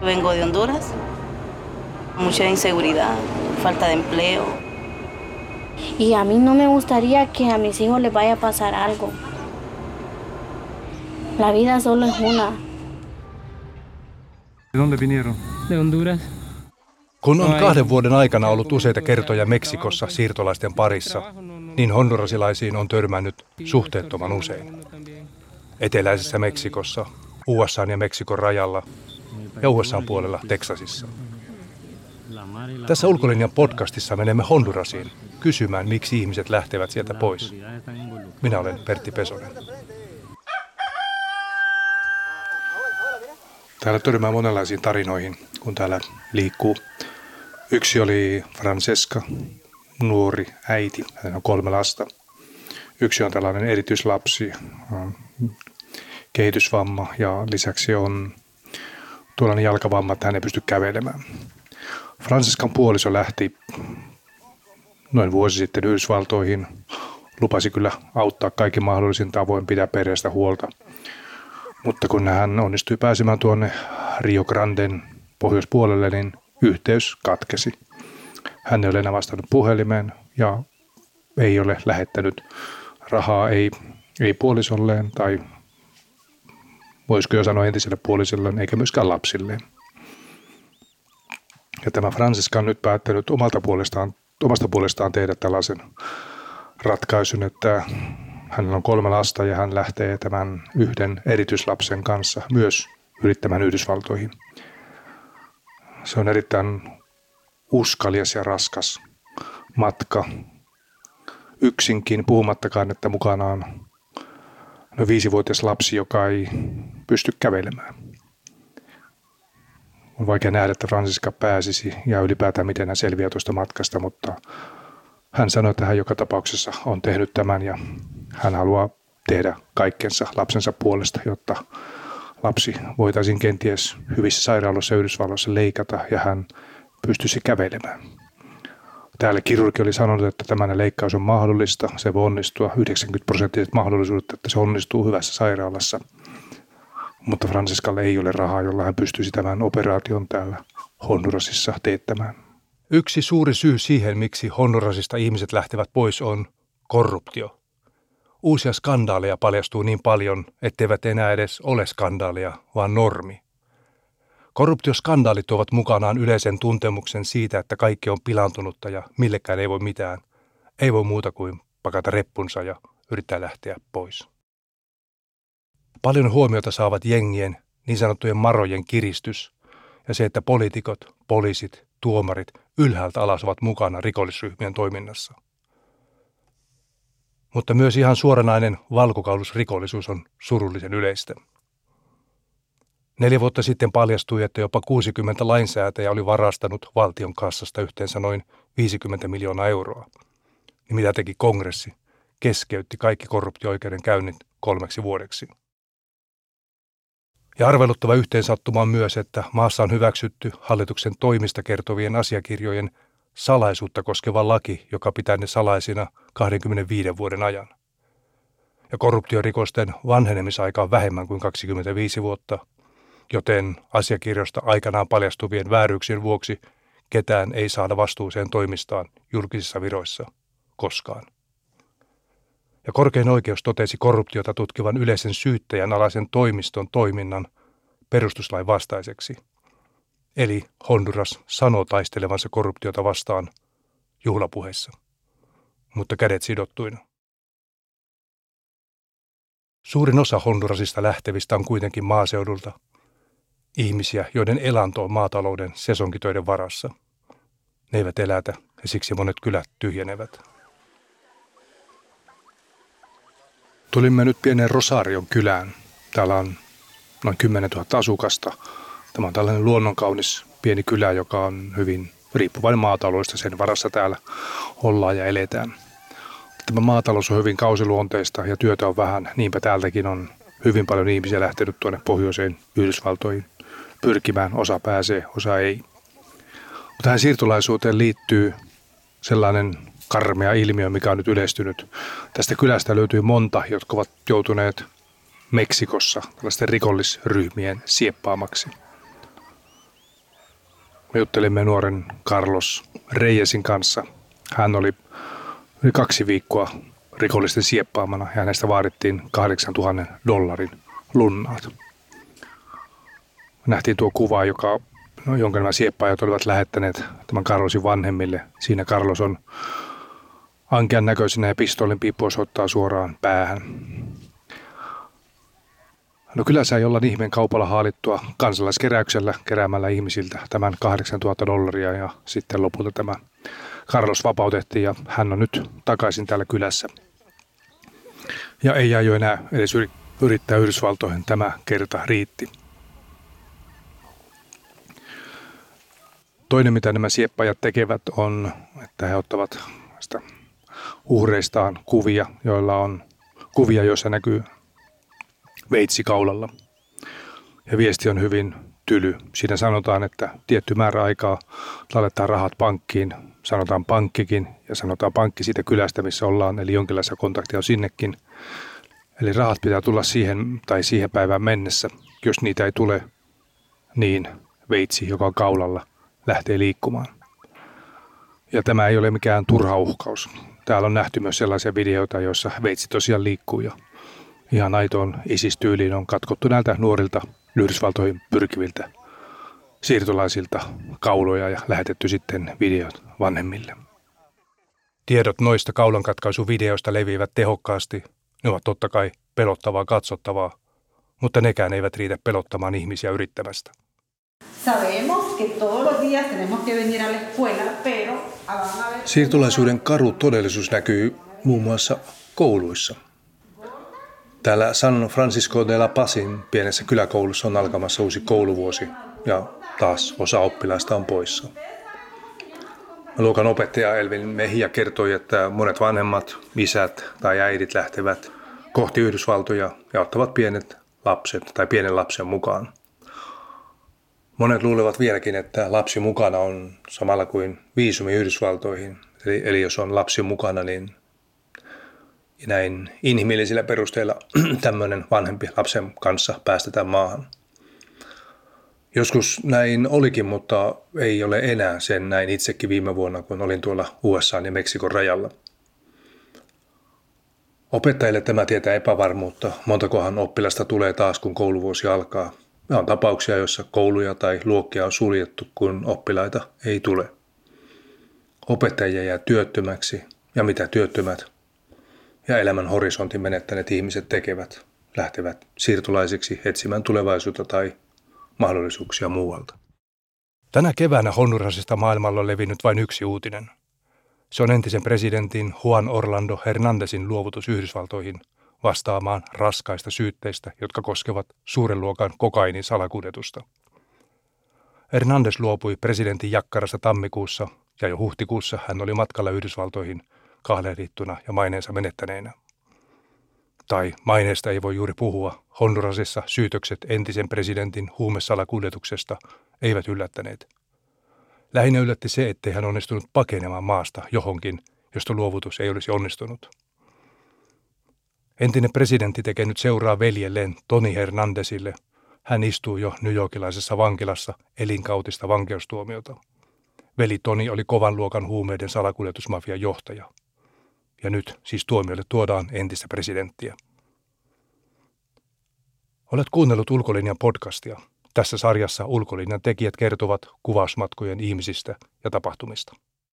Vengo de Honduras. Mucha inseguridad, falta de empleo. Y a mí no me gustaría que a mis hijos les vaya a pasar algo. La vida solo es una. ¿De dónde vinieron? De Honduras. Kun on kahden vuoden aikana ollut useita kertoja Meksikossa siirtolaisten parissa, niin hondurasilaisiin on törmännyt suhteettoman usein. Eteläisessä Meksikossa, USA ja Meksikon rajalla ja USA puolella Teksasissa. Tässä ulkolinjan podcastissa menemme Hondurasiin kysymään, miksi ihmiset lähtevät sieltä pois. Minä olen Pertti Pesonen. Täällä törmää monenlaisiin tarinoihin, kun täällä liikkuu. Yksi oli Francesca, nuori äiti, hän on kolme lasta. Yksi on tällainen erityislapsi, kehitysvamma ja lisäksi on tuollainen jalkavamma, että hän ei pysty kävelemään. Francescan puoliso lähti noin vuosi sitten Yhdysvaltoihin. Lupasi kyllä auttaa kaikki mahdollisin tavoin pitää perheestä huolta. Mutta kun hän onnistui pääsemään tuonne Rio Granden pohjoispuolelle, niin yhteys katkesi. Hän ei ole enää vastannut puhelimeen ja ei ole lähettänyt rahaa ei, ei puolisolleen tai voisiko jo sanoa entiselle puolisolleen eikä myöskään lapsilleen. Ja tämä Francisca on nyt päättänyt omalta puolestaan, omasta puolestaan tehdä tällaisen ratkaisun, että hänellä on kolme lasta ja hän lähtee tämän yhden erityislapsen kanssa myös yrittämään Yhdysvaltoihin. Se on erittäin uskalias ja raskas matka. Yksinkin, puhumattakaan, että mukana on no viisivuotias lapsi, joka ei pysty kävelemään. On vaikea nähdä, että Francisca pääsisi ja ylipäätään miten hän selviää tuosta matkasta, mutta hän sanoi, että hän joka tapauksessa on tehnyt tämän ja hän haluaa tehdä kaikkensa lapsensa puolesta, jotta lapsi voitaisiin kenties hyvissä sairaaloissa Yhdysvalloissa leikata ja hän pystyisi kävelemään. Täällä kirurgi oli sanonut, että tämän leikkaus on mahdollista, se voi onnistua, 90 prosenttiset mahdollisuudet, että se onnistuu hyvässä sairaalassa. Mutta Franciscalle ei ole rahaa, jolla hän pystyisi tämän operaation täällä Hondurasissa teettämään. Yksi suuri syy siihen, miksi Hondurasista ihmiset lähtevät pois, on korruptio. Uusia skandaaleja paljastuu niin paljon, etteivät enää edes ole skandaalia, vaan normi. Korruptioskandaalit tuovat mukanaan yleisen tuntemuksen siitä, että kaikki on pilantunutta ja millekään ei voi mitään. Ei voi muuta kuin pakata reppunsa ja yrittää lähteä pois. Paljon huomiota saavat jengien, niin sanottujen marojen kiristys ja se, että poliitikot, poliisit, tuomarit ylhäältä alas ovat mukana rikollisryhmien toiminnassa. Mutta myös ihan suoranainen valkokaulusrikollisuus on surullisen yleistä. Neljä vuotta sitten paljastui, että jopa 60 lainsäätäjä oli varastanut valtion kassasta yhteensä noin 50 miljoonaa euroa. Niin mitä teki kongressi? Keskeytti kaikki korruptio-oikeuden käynnit kolmeksi vuodeksi. Ja arveluttava yhteensattuma on myös, että maassa on hyväksytty hallituksen toimista kertovien asiakirjojen salaisuutta koskeva laki, joka pitää ne salaisina 25 vuoden ajan. Ja korruptiorikosten vanhenemisaika on vähemmän kuin 25 vuotta, joten asiakirjoista aikanaan paljastuvien vääryyksien vuoksi ketään ei saada vastuuseen toimistaan julkisissa viroissa koskaan. Ja korkein oikeus totesi korruptiota tutkivan yleisen syyttäjän alaisen toimiston toiminnan perustuslain vastaiseksi. Eli Honduras sanoo taistelevansa korruptiota vastaan juhlapuheissa, mutta kädet sidottuina. Suurin osa Hondurasista lähtevistä on kuitenkin maaseudulta – ihmisiä, joiden elanto on maatalouden sesonkitöiden varassa. Ne eivät elätä ja siksi monet kylät tyhjenevät. Tulimme nyt pienen Rosarion kylään. Täällä on noin 10 000 asukasta. Tämä on tällainen luonnonkaunis pieni kylä, joka on hyvin riippuvainen maataloudesta. Sen varassa täällä ollaan ja eletään. Tämä maatalous on hyvin kausiluonteista ja työtä on vähän. Niinpä täältäkin on hyvin paljon ihmisiä lähtenyt tuonne pohjoiseen Yhdysvaltoihin pyrkimään. Osa pääsee, osa ei. Mutta tähän siirtolaisuuteen liittyy sellainen karmea ilmiö, mikä on nyt yleistynyt. Tästä kylästä löytyy monta, jotka ovat joutuneet Meksikossa tällaisten rikollisryhmien sieppaamaksi. Me juttelimme nuoren Carlos Reijesin kanssa. Hän oli yli kaksi viikkoa rikollisten sieppaamana ja hänestä vaadittiin 8000 dollarin lunnaat. Nähtiin tuo kuva, joka, no, jonka nämä sieppaajat olivat lähettäneet tämän Carlosin vanhemmille. Siinä Carlos on ankean näköisenä ja pistoolin piippu osoittaa suoraan päähän. No kyllä sai olla ihmeen kaupalla haalittua kansalaiskeräyksellä keräämällä ihmisiltä tämän 8000 dollaria ja sitten lopulta tämä Carlos vapautettiin ja hän on nyt takaisin täällä kylässä. Ja ei aio enää edes yrittää Yhdysvaltoihin, tämä kerta riitti. Toinen, mitä nämä sieppajat tekevät, on, että he ottavat sitä uhreistaan kuvia, joilla on kuvia, joissa näkyy veitsi kaulalla. Ja viesti on hyvin tyly. Siinä sanotaan, että tietty määrä aikaa laitetaan rahat pankkiin, sanotaan pankkikin ja sanotaan pankki siitä kylästä, missä ollaan, eli jonkinlaisia kontakteja on sinnekin. Eli rahat pitää tulla siihen tai siihen päivään mennessä. Jos niitä ei tule, niin veitsi, joka on kaulalla, lähtee liikkumaan. Ja tämä ei ole mikään turha uhkaus. Täällä on nähty myös sellaisia videoita, joissa veitsi tosiaan liikkuu ja ihan aitoon isistyyliin on katkottu näiltä nuorilta Yhdysvaltoihin pyrkiviltä siirtolaisilta kauloja ja lähetetty sitten videot vanhemmille. Tiedot noista kaulankatkaisuvideoista leviävät tehokkaasti. Ne ovat totta kai pelottavaa katsottavaa, mutta nekään eivät riitä pelottamaan ihmisiä yrittämästä. Siirtolaisuuden karu todellisuus näkyy muun muassa kouluissa. Täällä San Francisco de la Pasin pienessä kyläkoulussa on alkamassa uusi kouluvuosi ja taas osa oppilaista on poissa. Luokan opettaja Elvin Mehia kertoi, että monet vanhemmat, isät tai äidit lähtevät kohti Yhdysvaltoja ja ottavat pienet lapset tai pienen lapsen mukaan. Monet luulevat vieläkin, että lapsi mukana on samalla kuin viisumi Yhdysvaltoihin. Eli, eli jos on lapsi mukana, niin näin inhimillisillä perusteilla tämmöinen vanhempi lapsen kanssa päästetään maahan. Joskus näin olikin, mutta ei ole enää sen näin itsekin viime vuonna, kun olin tuolla USA ja Meksikon rajalla. Opettajille tämä tietää epävarmuutta, montakohan oppilasta tulee taas, kun kouluvuosi alkaa. Ja on tapauksia, joissa kouluja tai luokkia on suljettu, kun oppilaita ei tule. Opettajia jää työttömäksi, ja mitä työttömät ja elämän horisontin menettäneet ihmiset tekevät, lähtevät siirtolaisiksi etsimään tulevaisuutta tai mahdollisuuksia muualta. Tänä keväänä Hondurasista maailmalla on levinnyt vain yksi uutinen. Se on entisen presidentin Juan Orlando Hernandezin luovutus Yhdysvaltoihin vastaamaan raskaista syytteistä, jotka koskevat suuren luokan kokainin salakuljetusta. Hernandez luopui presidentin jakkarasta tammikuussa ja jo huhtikuussa hän oli matkalla Yhdysvaltoihin kahlehdittuna ja maineensa menettäneenä. Tai maineesta ei voi juuri puhua. Hondurasissa syytökset entisen presidentin huumesalakuljetuksesta eivät yllättäneet. Lähinnä yllätti se, ettei hän onnistunut pakenemaan maasta johonkin, josta luovutus ei olisi onnistunut. Entinen presidentti tekee nyt seuraa veljelleen Toni Hernandesille. Hän istuu jo New Yorkilaisessa vankilassa elinkautista vankeustuomiota. Veli Toni oli kovan luokan huumeiden salakuljetusmafian johtaja – ja nyt siis tuomiolle tuodaan entistä presidenttiä. Olet kuunnellut Ulkolinjan podcastia. Tässä sarjassa Ulkolinjan tekijät kertovat kuvausmatkojen ihmisistä ja tapahtumista.